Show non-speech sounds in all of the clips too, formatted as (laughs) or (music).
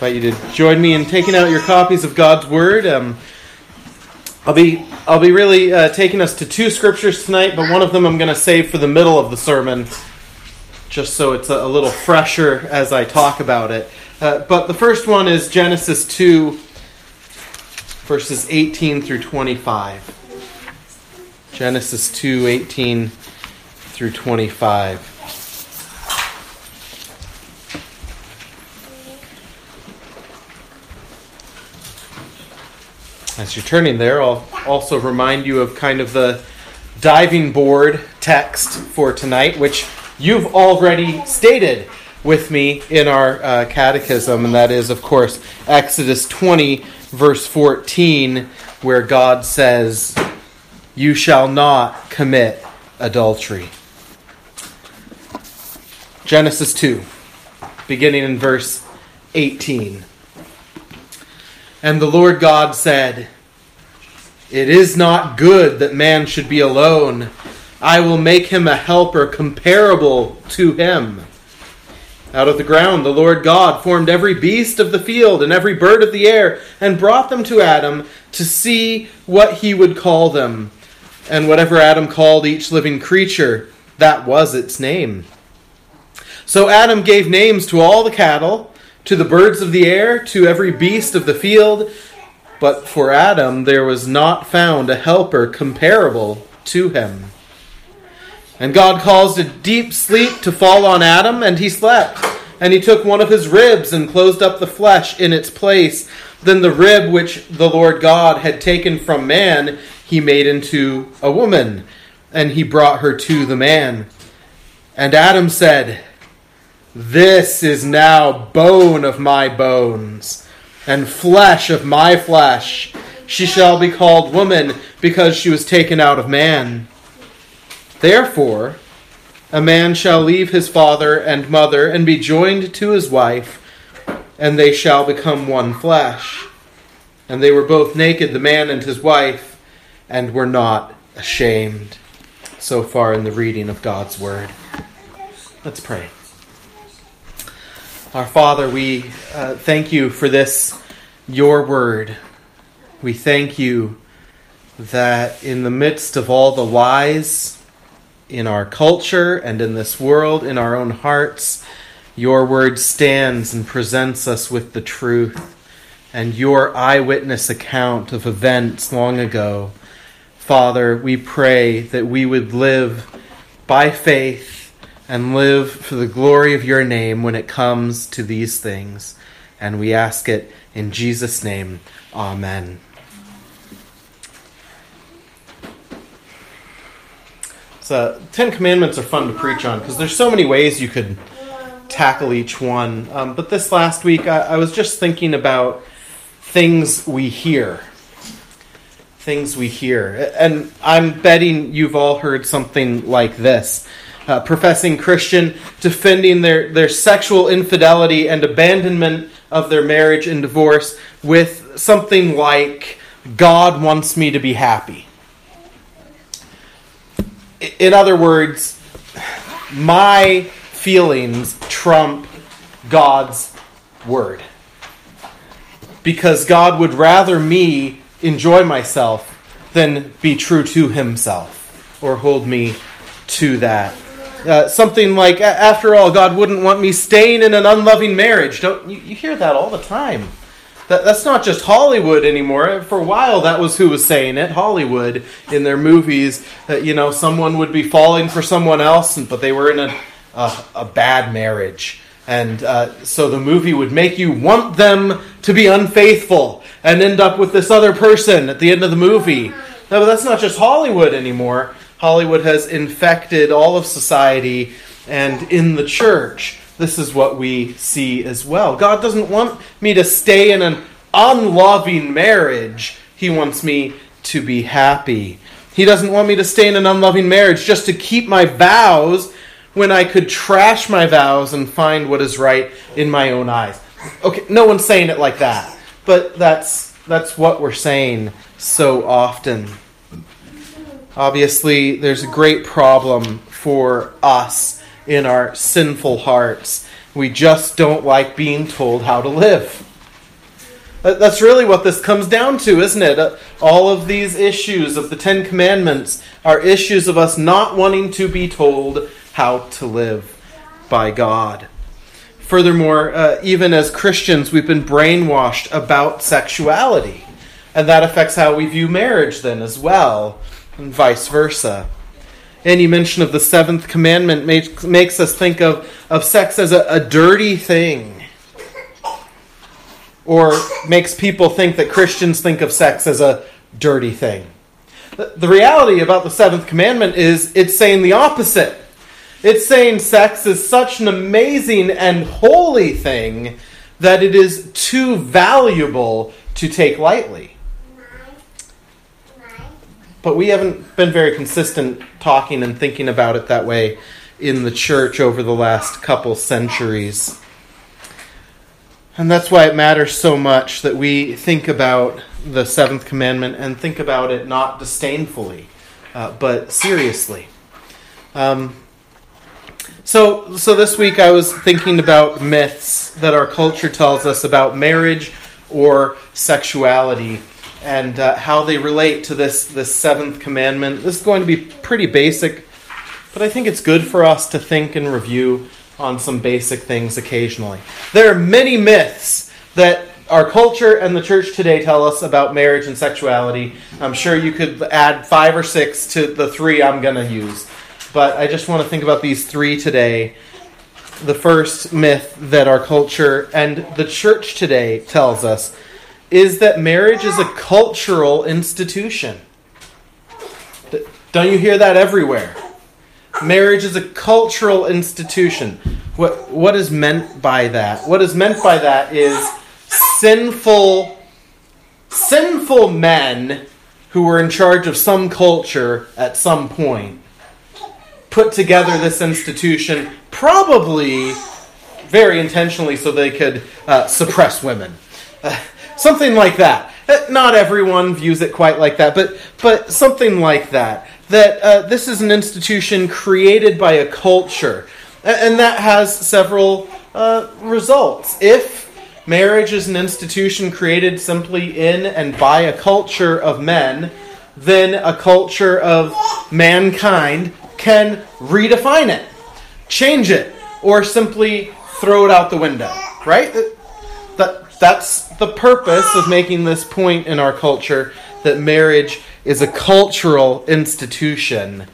invite you to join me in taking out your copies of God's Word. Um, I'll be I'll be really uh, taking us to two scriptures tonight, but one of them I'm going to save for the middle of the sermon, just so it's a, a little fresher as I talk about it. Uh, but the first one is Genesis two, verses 18 through 25. Genesis 2, 18 through 25. As you're turning there, I'll also remind you of kind of the diving board text for tonight, which you've already stated with me in our uh, catechism, and that is, of course, Exodus 20, verse 14, where God says, You shall not commit adultery. Genesis 2, beginning in verse 18. And the Lord God said, It is not good that man should be alone. I will make him a helper comparable to him. Out of the ground the Lord God formed every beast of the field and every bird of the air, and brought them to Adam to see what he would call them. And whatever Adam called each living creature, that was its name. So Adam gave names to all the cattle to the birds of the air, to every beast of the field. But for Adam there was not found a helper comparable to him. And God caused a deep sleep to fall on Adam, and he slept. And he took one of his ribs and closed up the flesh in its place. Then the rib which the Lord God had taken from man, he made into a woman, and he brought her to the man. And Adam said, this is now bone of my bones and flesh of my flesh. She shall be called woman because she was taken out of man. Therefore, a man shall leave his father and mother and be joined to his wife, and they shall become one flesh. And they were both naked, the man and his wife, and were not ashamed. So far in the reading of God's word. Let's pray. Our Father, we uh, thank you for this, your word. We thank you that in the midst of all the lies in our culture and in this world, in our own hearts, your word stands and presents us with the truth and your eyewitness account of events long ago. Father, we pray that we would live by faith and live for the glory of your name when it comes to these things. And we ask it in Jesus' name. Amen. So, Ten Commandments are fun to preach on because there's so many ways you could tackle each one. Um, but this last week, I, I was just thinking about things we hear. Things we hear. And I'm betting you've all heard something like this uh, professing Christian defending their, their sexual infidelity and abandonment of their marriage and divorce with something like, God wants me to be happy. In other words, my feelings trump God's word. Because God would rather me enjoy myself than be true to himself or hold me to that. Uh, something like, after all, God wouldn't want me staying in an unloving marriage. Don't you, you hear that all the time? That, that's not just Hollywood anymore. For a while, that was who was saying it. Hollywood in their movies. You know, someone would be falling for someone else, but they were in a a, a bad marriage, and uh, so the movie would make you want them to be unfaithful and end up with this other person at the end of the movie. No, but that's not just Hollywood anymore. Hollywood has infected all of society and in the church. This is what we see as well. God doesn't want me to stay in an unloving marriage, He wants me to be happy. He doesn't want me to stay in an unloving marriage just to keep my vows when I could trash my vows and find what is right in my own eyes. Okay, no one's saying it like that, but that's that's what we're saying so often. Obviously, there's a great problem for us in our sinful hearts. We just don't like being told how to live. That's really what this comes down to, isn't it? Uh, all of these issues of the Ten Commandments are issues of us not wanting to be told how to live by God. Furthermore, uh, even as Christians, we've been brainwashed about sexuality. And that affects how we view marriage, then, as well, and vice versa. Any mention of the seventh commandment makes, makes us think of, of sex as a, a dirty thing or makes people think that Christians think of sex as a dirty thing. The reality about the seventh commandment is it's saying the opposite. It's saying sex is such an amazing and holy thing that it is too valuable to take lightly. But we haven't been very consistent talking and thinking about it that way in the church over the last couple centuries. And that's why it matters so much that we think about the seventh commandment and think about it not disdainfully, uh, but seriously. Um, so, so this week I was thinking about myths that our culture tells us about marriage or sexuality and uh, how they relate to this, this seventh commandment. This is going to be pretty basic, but I think it's good for us to think and review on some basic things occasionally. There are many myths that our culture and the church today tell us about marriage and sexuality. I'm sure you could add five or six to the three I'm going to use. But I just want to think about these three today. The first myth that our culture and the church today tells us is that marriage is a cultural institution. Don't you hear that everywhere? Marriage is a cultural institution. What, what is meant by that? What is meant by that is sinful, sinful men who were in charge of some culture at some point put together this institution, probably very intentionally so they could uh, suppress women. Uh, something like that. Uh, not everyone views it quite like that, but, but something like that that uh, this is an institution created by a culture, and that has several uh, results. If marriage is an institution created simply in and by a culture of men, then a culture of mankind can redefine it, change it, or simply throw it out the window. Right? That, that's the purpose of making this point in our culture that marriage is a cultural institution.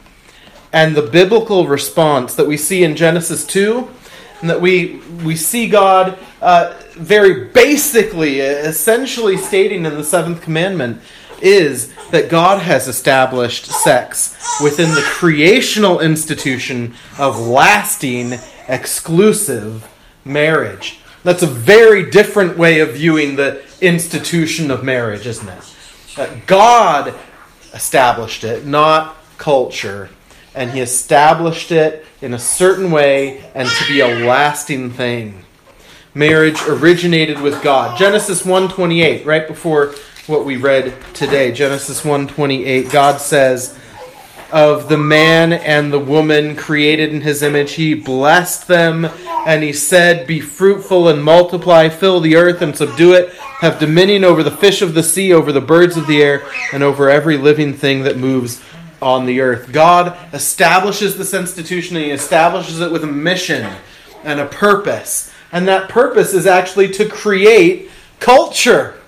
And the biblical response that we see in Genesis 2, and that we, we see God uh, very basically, essentially stating in the seventh commandment, is that God has established sex within the creational institution of lasting, exclusive marriage. That's a very different way of viewing the institution of marriage, isn't it? That God established it, not culture. And he established it in a certain way and to be a lasting thing. Marriage originated with God. Genesis 1:28, right before what we read today. Genesis 1:28, God says, of the man and the woman created in his image. He blessed them and he said, Be fruitful and multiply, fill the earth and subdue it, have dominion over the fish of the sea, over the birds of the air, and over every living thing that moves on the earth. God establishes this institution and he establishes it with a mission and a purpose. And that purpose is actually to create culture.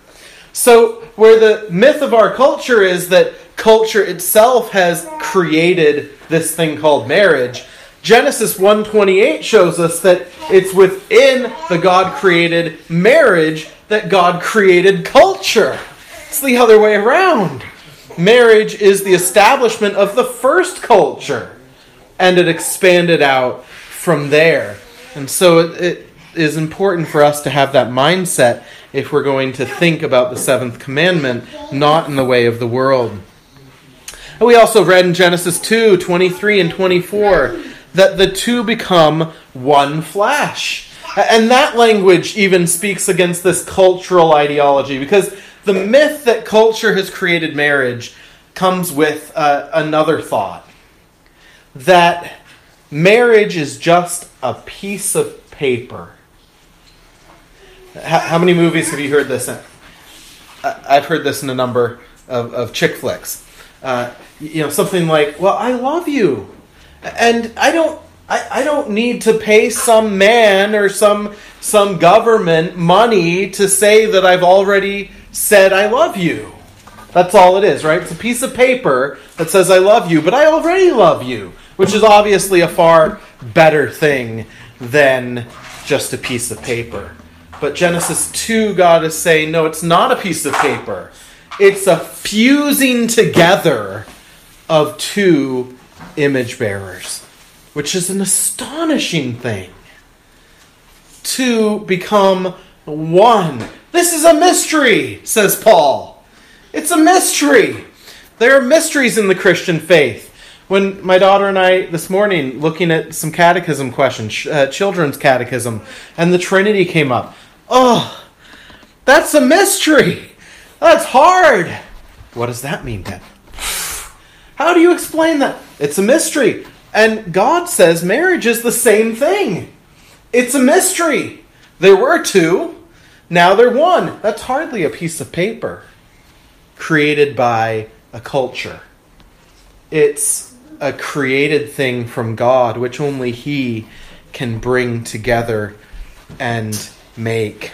So, where the myth of our culture is that culture itself has created this thing called marriage. Genesis 1:28 shows us that it's within the God created marriage that God created culture. It's the other way around. Marriage is the establishment of the first culture, and it expanded out from there. And so it, it is important for us to have that mindset if we're going to think about the seventh commandment, not in the way of the world. And we also read in Genesis 2 23 and 24 that the two become one flesh. And that language even speaks against this cultural ideology because the myth that culture has created marriage comes with uh, another thought that marriage is just a piece of paper. How, many movies have you heard this in? I've heard this in a number of, of chick flicks. Uh, you know, something like, "Well, I love you, and I don't, I, I don't need to pay some man or some some government money to say that I've already said I love you." That's all it is, right? It's a piece of paper that says I love you, but I already love you, which is obviously a far better thing than just a piece of paper. But Genesis 2, God is saying, no, it's not a piece of paper. It's a fusing together of two image bearers, which is an astonishing thing. To become one. This is a mystery, says Paul. It's a mystery. There are mysteries in the Christian faith. When my daughter and I this morning looking at some catechism questions, uh, children's catechism, and the Trinity came up. Oh, that's a mystery. That's hard. What does that mean, Deb? How do you explain that? It's a mystery. And God says marriage is the same thing. It's a mystery. There were two, now they're one. That's hardly a piece of paper created by a culture. It's a created thing from God, which only He can bring together and make.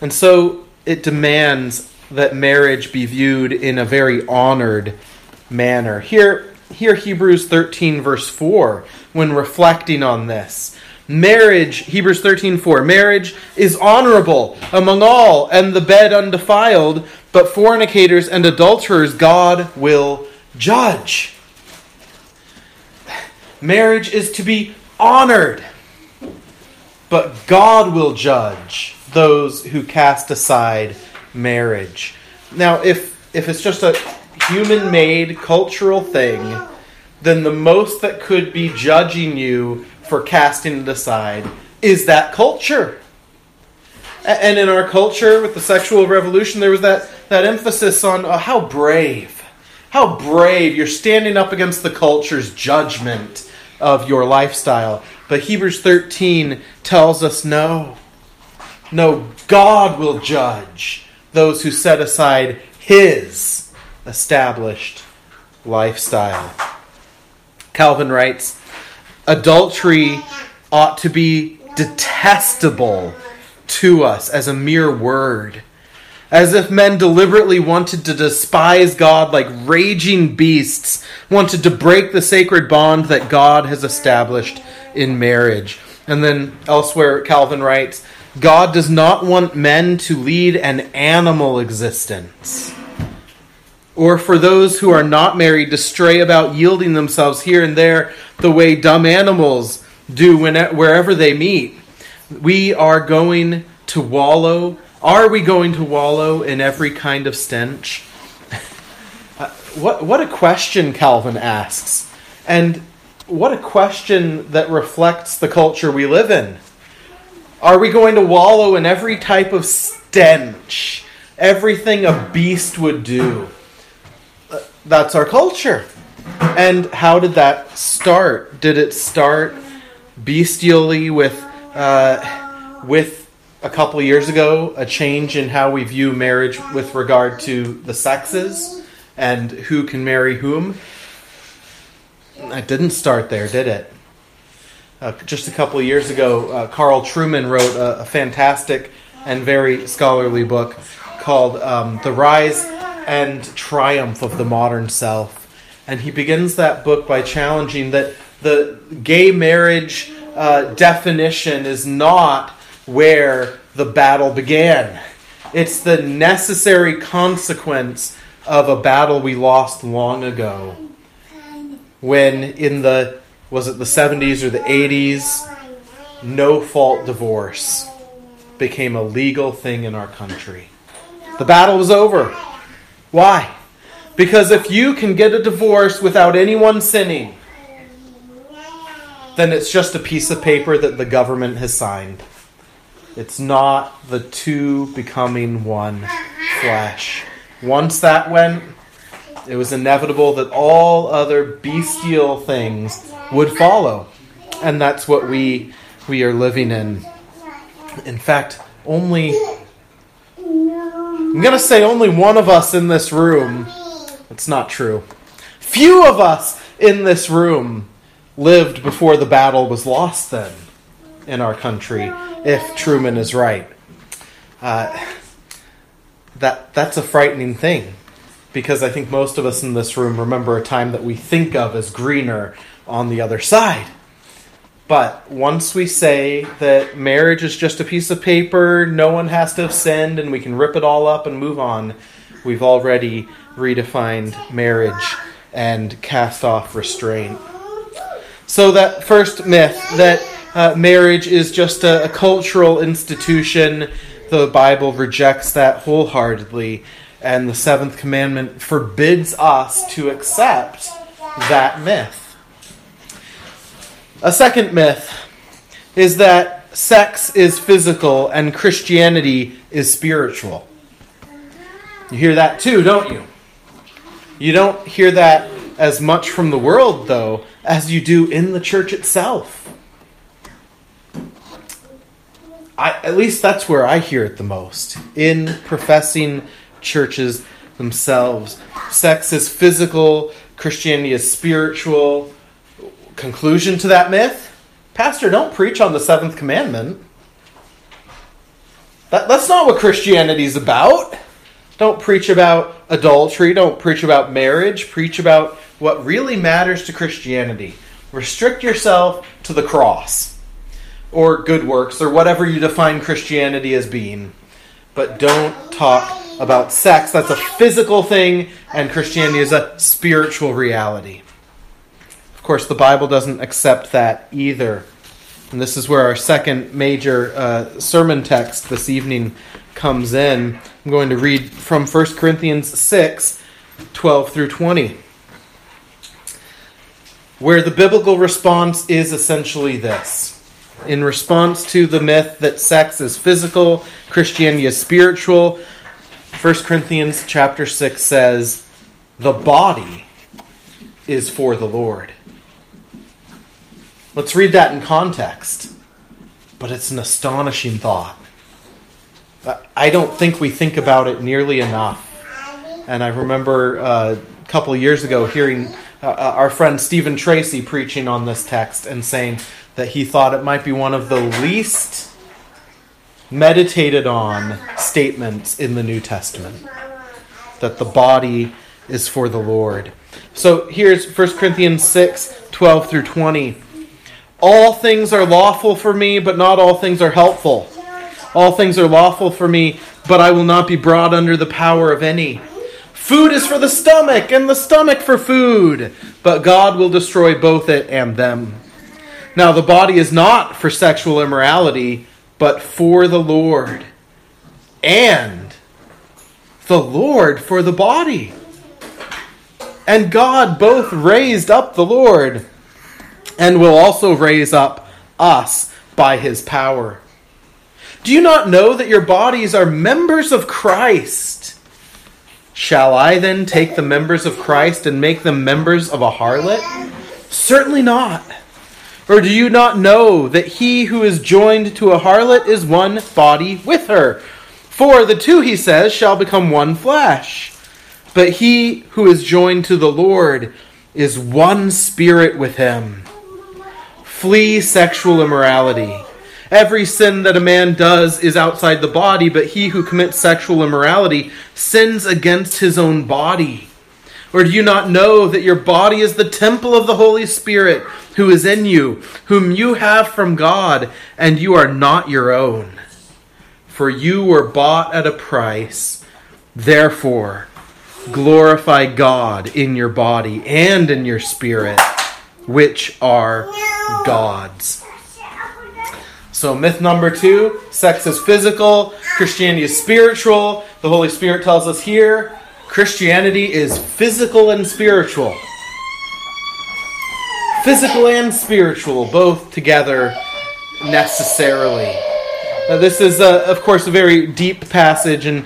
And so it demands that marriage be viewed in a very honored manner. Here, here Hebrews 13, verse 4, when reflecting on this. Marriage, Hebrews 13, 4, marriage is honorable among all, and the bed undefiled, but fornicators and adulterers God will judge. Marriage is to be honored, but God will judge those who cast aside marriage. Now, if if it's just a human-made cultural thing, then the most that could be judging you for casting it aside is that culture. And in our culture, with the sexual revolution, there was that, that emphasis on oh, how brave, how brave you're standing up against the culture's judgment of your lifestyle. But Hebrews 13 tells us no. No, God will judge those who set aside His established lifestyle. Calvin writes Adultery ought to be detestable to us as a mere word, as if men deliberately wanted to despise God like raging beasts, wanted to break the sacred bond that God has established in marriage. And then elsewhere, Calvin writes God does not want men to lead an animal existence. Or for those who are not married to stray about yielding themselves here and there the way dumb animals do when, wherever they meet. We are going to wallow. Are we going to wallow in every kind of stench? (laughs) Uh, what, what a question Calvin asks. And what a question that reflects the culture we live in. Are we going to wallow in every type of stench? Everything a beast would do? That's our culture. And how did that start? Did it start bestially with uh, with a couple years ago a change in how we view marriage with regard to the sexes and who can marry whom? It didn't start there, did it? Uh, just a couple years ago, uh, Carl Trueman wrote a, a, fantastic and very scholarly book called um, The Rise and Triumph of the Modern Self. And he begins that book by challenging that the gay marriage uh, definition is not where the battle began, it's the necessary consequence of a battle we lost long ago. When in the was it the 70s or the 80s? No fault divorce became a legal thing in our country. The battle was over. Why? Because if you can get a divorce without anyone sinning, then it's just a piece of paper that the government has signed. It's not the two becoming one flesh. Once that went, it was inevitable that all other bestial things would follow. And that's what we we are living in. In fact, only I'm to say only one of us in this room. It's not true. Few of us in this room lived before the battle was lost then in our country, if Trueman is right. Uh, that, that's a frightening thing because I think most of us in this room remember a time that we think of as greener on the other side. But once we say that marriage is just a piece of paper, no one has to have sinned, and we can rip it all up and move on, we've already redefined marriage and cast off restraint. So, that first myth that uh, marriage is just a, a cultural institution, the Bible rejects that wholeheartedly, and the seventh commandment forbids us to accept that myth. A second myth is that sex is physical and Christianity is spiritual. You hear that too, don't you? You don't hear that as much from the world, though, as you do in the church itself. I, at least that's where I hear it the most. In professing churches themselves. Sex is physical, Christianity is spiritual conclusion to that myth Pastor, don't preach on the seventh commandment. That, that's not what Christianity is about. Don't preach about adultery. Don't preach about marriage. Preach about what really matters to Christianity. Restrict yourself to the cross or good works or whatever you define Christianity as being. But don't talk about sex. That's a physical thing, and Christianity is a spiritual reality. Of course, the Bible doesn't accept that either. And this is where our second major uh, sermon text this evening comes in. I'm going to read from 1 Corinthians 6 12 through 20, where the biblical response is essentially this. In response to the myth that sex is physical, Christianity is spiritual, 1 Corinthians chapter 6 says, The body is for the Lord Let's read that in context. But it's an astonishing thought. I don't think we think about it nearly enough. And I remember uh, a couple of years ago hearing uh, uh, our friend Stephen Tracy preaching on this text and saying that he thought it might be one of the least meditated on statements in the New Testament. That the body is for the Lord. So here's 1 Corinthians 6 12 through 20. All things are lawful for me, but not all things are helpful. All things are lawful for me, but I will not be brought under the power of any. Food is for the stomach, and the stomach for food, but God will destroy both it and them. Now, the body is not for sexual immorality, but for the Lord, and the Lord for the body. And God both raised up the Lord and will also raise up us by his power. Do you not know that your bodies are members of Christ? Shall I then take the members of Christ and make them members of a harlot? Certainly not. Or do you not know that he who is joined to a harlot is one body with her? For the two, he says, shall become one flesh. But he who is joined to the Lord is one spirit with him. Flee sexual immorality. Every sin that a man does is outside the body, but he who commits sexual immorality sins against his own body. Or do you not know that your body is the temple of the Holy Spirit who is in you, whom you have from God, and you are not your own? For you were bought at a price. Therefore, glorify God in your body and in your spirit, which are God's. So, myth number two sex is physical, Christianity is spiritual. The Holy Spirit tells us here Christianity is physical and spiritual. Physical and spiritual, both together necessarily. Now, this is, uh, of course, a very deep passage, and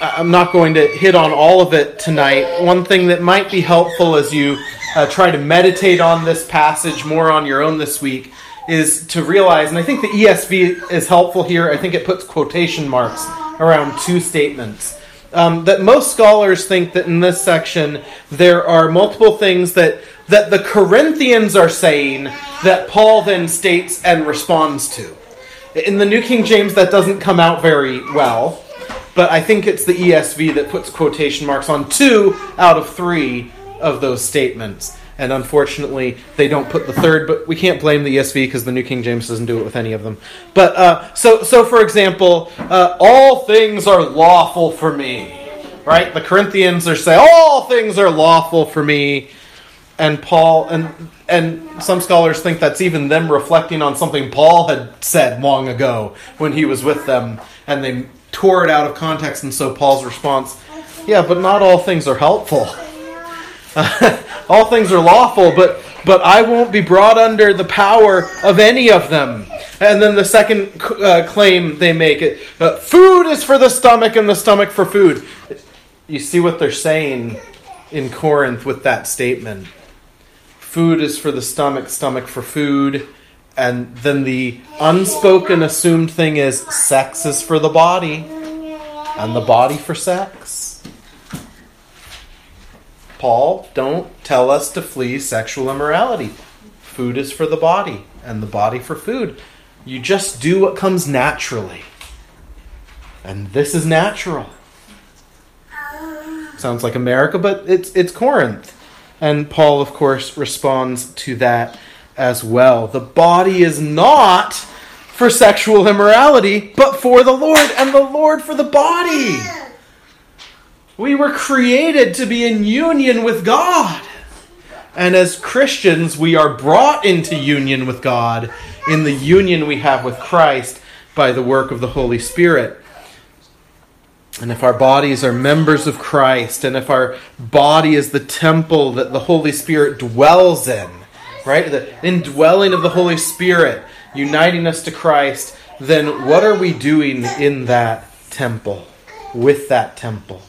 I'm not going to hit on all of it tonight. One thing that might be helpful as you uh, try to meditate on this passage more on your own this week is to realize, and I think the ESV is helpful here. I think it puts quotation marks around two statements. Um, that most scholars think that in this section there are multiple things that that the Corinthians are saying that Paul then states and responds to. In the New King James, that doesn't come out very well, but I think it's the ESV that puts quotation marks on two out of three of those statements. And unfortunately, they don't put the third, but we can't blame the ESV because the New King James doesn't do it with any of them. But uh, so, so for example, uh, all things are lawful for me. Right? The Corinthians are saying, all things are lawful for me and Paul and and some scholars think that's even them reflecting on something Paul had said long ago when he was with them and they tore it out of context and so Paul's response yeah but not all things are helpful (laughs) (laughs) all things are lawful but but I won't be brought under the power of any of them and then the second uh, claim they make it uh, food is for the stomach and the stomach for food you see what they're saying in Corinth with that statement food is for the stomach, stomach for food. And then the unspoken assumed thing is sex is for the body, and the body for sex. Paul, don't tell us to flee sexual immorality. Food is for the body, and the body for food. You just do what comes naturally. And this is natural. Sounds like America, but it's it's Corinth. And Paul, of course, responds to that as well. The body is not for sexual immorality, but for the Lord, and the Lord for the body. We were created to be in union with God. And as Christians, we are brought into union with God in the union we have with Christ by the work of the Holy Spirit. And if our bodies are members of Christ, and if our body is the temple that the Holy Spirit dwells in, right? The indwelling of the Holy Spirit, uniting us to Christ, then what are we doing in that temple, with that temple?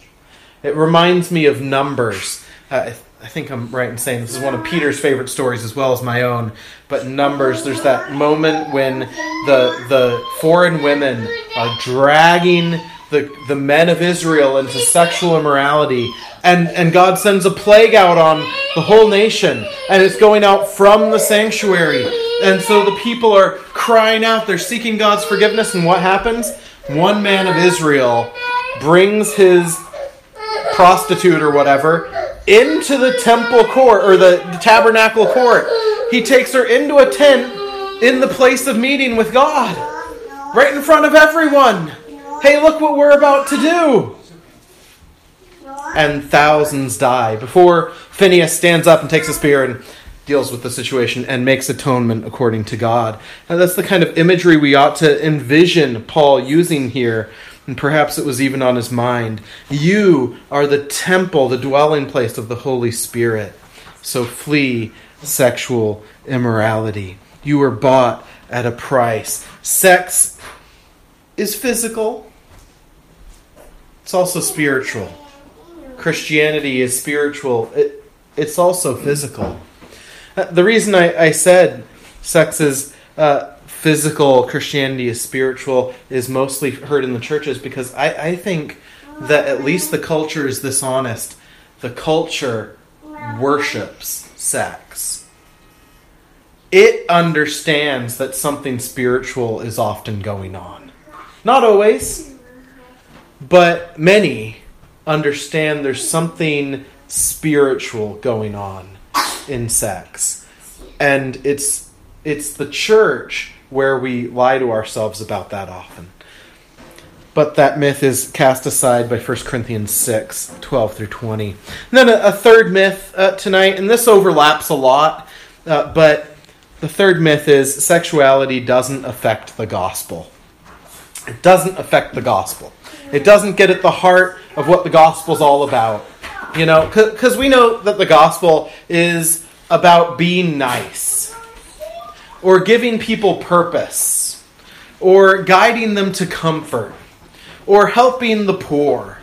It reminds me of Numbers. Uh, I think I'm right in saying this is one of Peter's favorite stories as well as my own. But Numbers, there's that moment when the the foreign women are dragging the, the men of Israel into sexual immorality. And, and God sends a plague out on the whole nation. And it's going out from the sanctuary. And so the people are crying out. They're seeking God's forgiveness. And what happens? One man of Israel brings his prostitute or whatever into the temple court or the, the tabernacle court. He takes her into a tent in the place of meeting with God, right in front of everyone. Hey, look what we're about to do! And thousands die before Phinehas stands up and takes a spear and deals with the situation and makes atonement according to God. And that's the kind of imagery we ought to envision Paul using here. And perhaps it was even on his mind. You are the temple, the dwelling place of the Holy Spirit. So flee sexual immorality. You were bought at a price. Sex is physical, it's also spiritual. Christianity is spiritual, it, it's also physical. Uh, the reason I, I said sex is uh, physical, Christianity is spiritual, is mostly heard in the churches because I, I think that at least the culture is this honest. The culture worships sex. It understands that something spiritual is often going on. Not always, but many understand there's something spiritual going on in sex. And it's it's the church where we lie to ourselves about that often. But that myth is cast aside by 1 Corinthians 6, 12 through 20. And then a, a third myth uh, tonight, and this overlaps a lot, uh, but the third myth is sexuality doesn't affect the gospel. It doesn't affect the gospel. It doesn't get at the heart of what the gospel's all about. You know, because we know that the gospel is about being nice, or giving people purpose, or guiding them to comfort, or helping the poor,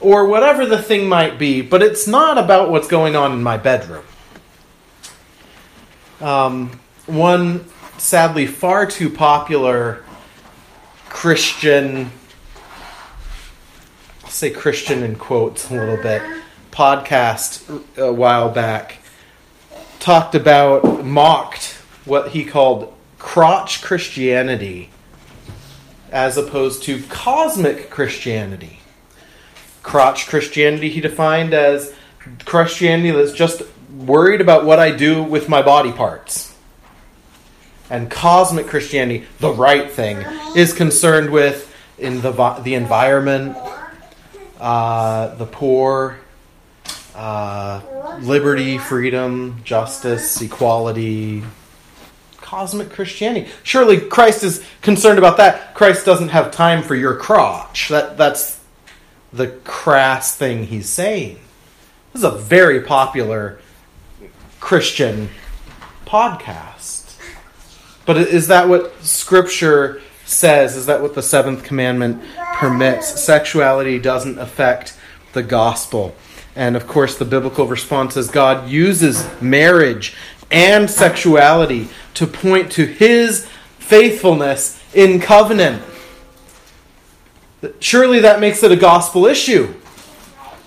or whatever the thing might be, but it's not about what's going on in my bedroom. Um, one sadly far too popular Christian, I'll say Christian in quotes a little bit, podcast a while back talked about, mocked what he called crotch Christianity as opposed to cosmic Christianity. Crotch Christianity he defined as Christianity that's just worried about what I do with my body parts. And cosmic Christianity, the right thing, is concerned with in the the environment, uh, the poor, uh, liberty, freedom, justice, equality, cosmic Christianity. Surely Christ is concerned about that. Christ doesn't have time for your crotch. That that's the crass thing he's saying. This is a very popular Christian podcast. But is that what Scripture says? Is that what the seventh commandment permits? Sexuality doesn't affect the gospel. And of course, the biblical response is God uses marriage and sexuality to point to his faithfulness in covenant. Surely that makes it a gospel issue.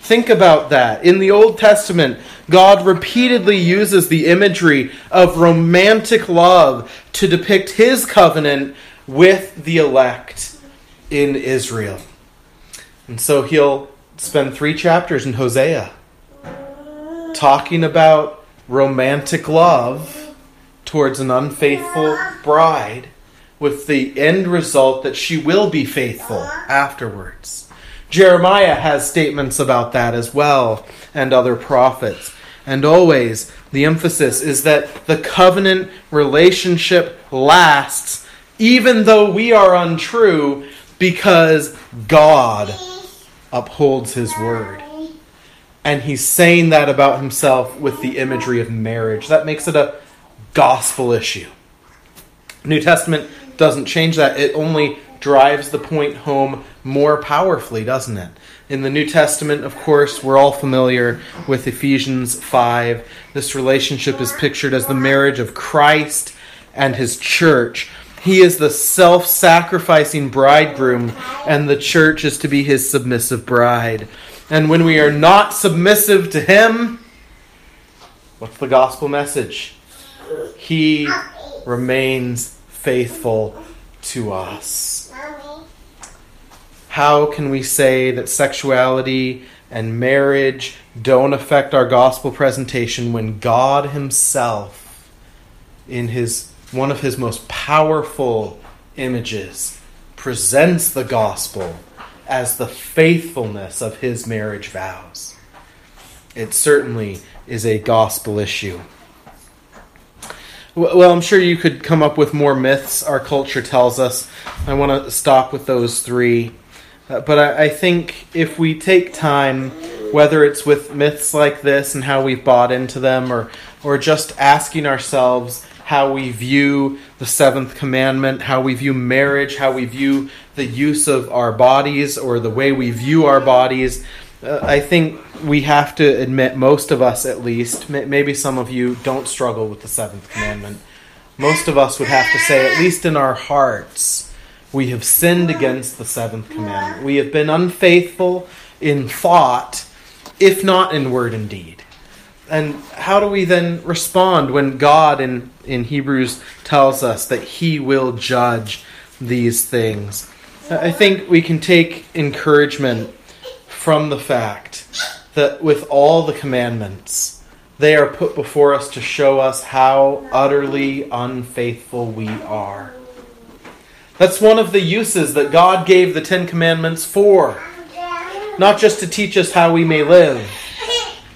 Think about that. In the Old Testament, God repeatedly uses the imagery of romantic love to depict his covenant with the elect in Israel. And so he'll spend three chapters in Hosea talking about romantic love towards an unfaithful bride with the end result that she will be faithful afterwards. Jeremiah has statements about that as well, and other prophets. And always, the emphasis is that the covenant relationship lasts even though we are untrue because God upholds his word. And he's saying that about himself with the imagery of marriage. That makes it a gospel issue. New Testament doesn't change that. It only drives the point home more powerfully, doesn't it? In the New Testament, of course, we're all familiar with Ephesians 5. This relationship is pictured as the marriage of Christ and his church. He is the self sacrificing bridegroom, and the church is to be his submissive bride. And when we are not submissive to him, what's the gospel message? He remains faithful to us. How can we say that sexuality and marriage don't affect our gospel presentation when God Himself, in His one of His most powerful images, presents the gospel as the faithfulness of His marriage vows? It certainly is a gospel issue. Well, I'm sure you could come up with more myths our culture tells us. I want to stop with those three. Uh, but I, I, think if we take time, whether it's with myths like this and how we've bought into them, or, or just asking ourselves how we view the seventh commandment, how we view marriage, how we view the use of our bodies, or the way we view our bodies, uh, I think we have to admit, most of us at least, maybe some of you don't struggle with the seventh commandment. Most of us would have to say, at least in our hearts, we have sinned against the seventh commandment. We have been unfaithful in thought, if not in word and deed. And how do we then respond when God in, in Hebrews tells us that He will judge these things? I think we can take encouragement from the fact that with all the commandments, they are put before us to show us how utterly unfaithful we are. That's one of the uses that God gave the Ten Commandments for. Not just to teach us how we may live,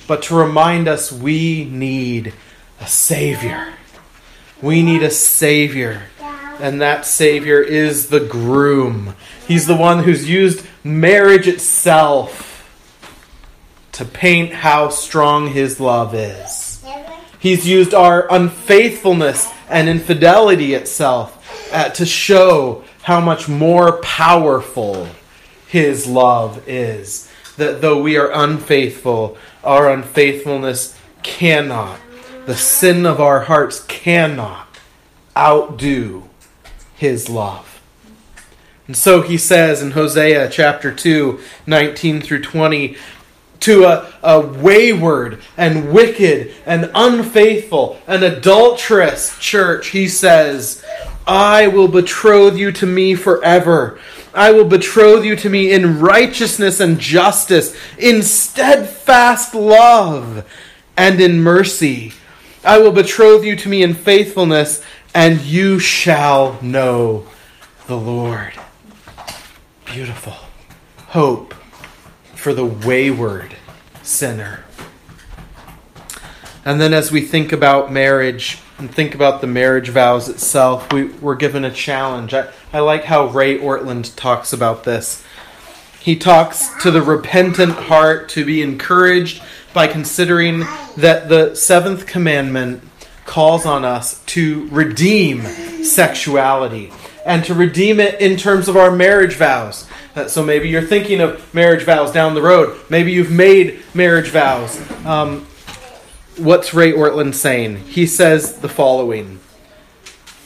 but to remind us we need a Savior. We need a Savior. And that Savior is the groom. He's the one who's used marriage itself to paint how strong his love is. He's used our unfaithfulness and infidelity itself uh, to show how much more powerful his love is. That though we are unfaithful, our unfaithfulness cannot, the sin of our hearts cannot outdo his love. And so he says in Hosea chapter 2, 19 through 20, to a, a wayward and wicked and unfaithful and adulterous church, he says, I will betroth you to me forever. I will betroth you to me in righteousness and justice, in steadfast love and in mercy. I will betroth you to me in faithfulness, and you shall know the Lord. Beautiful. Hope for the wayward sinner. And then as we think about marriage and think about the marriage vows itself, we, we're given a challenge. I, I like how Ray Ortlund talks about this. He talks to the repentant heart to be encouraged by considering that the seventh commandment calls on us to redeem sexuality and to redeem it in terms of our marriage vows. Uh, so maybe you're thinking of marriage vows down the road. Maybe you've made marriage vows. Um, what's Ray Ortlund saying? He says the following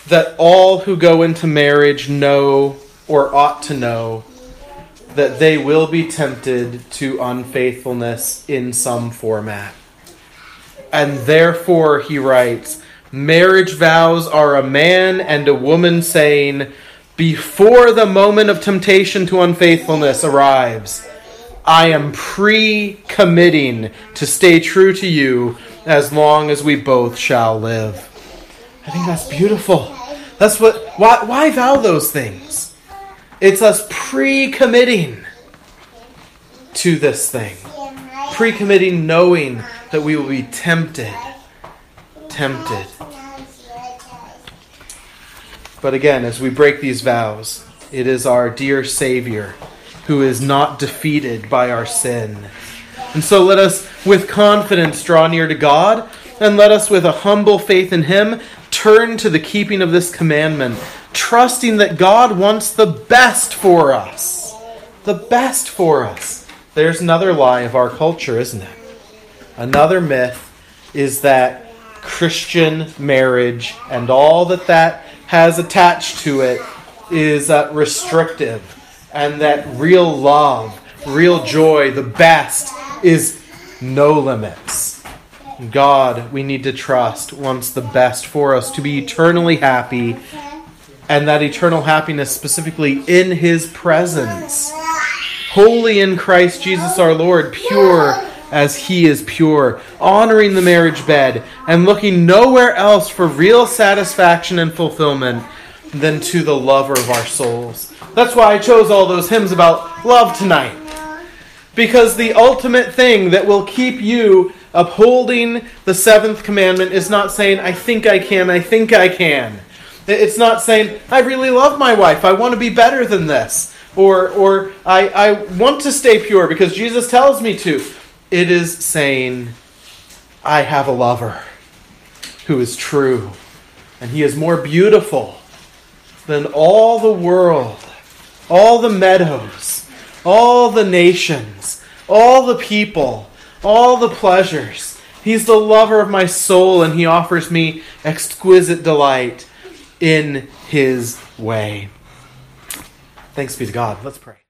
that all who go into marriage know or ought to know that they will be tempted to unfaithfulness in some format. And therefore, he writes, marriage vows are a man and a woman saying, before the moment of temptation to unfaithfulness arrives, I am pre committing to stay true to you as long as we both shall live. I think that's beautiful. That's what, why, why vow those things? It's us pre committing to this thing, pre committing, knowing that we will be tempted. Tempted. But again, as we break these vows, it is our dear Savior who is not defeated by our sin. And so let us with confidence draw near to God, and let us with a humble faith in Him turn to the keeping of this commandment, trusting that God wants the best for us. The best for us. There's another lie of our culture, isn't it? Another myth is that Christian marriage and all that that has attached to it is uh, restrictive, and that real love, real joy, the best, is no limits. God, we need to trust, wants the best for us to be eternally happy, and that eternal happiness specifically in His presence. Holy in Christ Jesus our Lord, pure as he is pure, honoring the marriage bed, and looking nowhere else for real satisfaction and fulfillment than to the lover of our souls. That's why I chose all those hymns about love tonight. Because the ultimate thing that will keep you upholding the seventh commandment is not saying, I think I can, I think I can. It's not saying, I really love my wife, I want to be better than this. Or, or I, I want to stay pure because Jesus tells me to. It is saying, I have a lover who is true, and he is more beautiful than all the world, all the meadows, all the nations, all the people, all the pleasures. He's the lover of my soul, and he offers me exquisite delight in his way. Thanks be to God. Let's pray.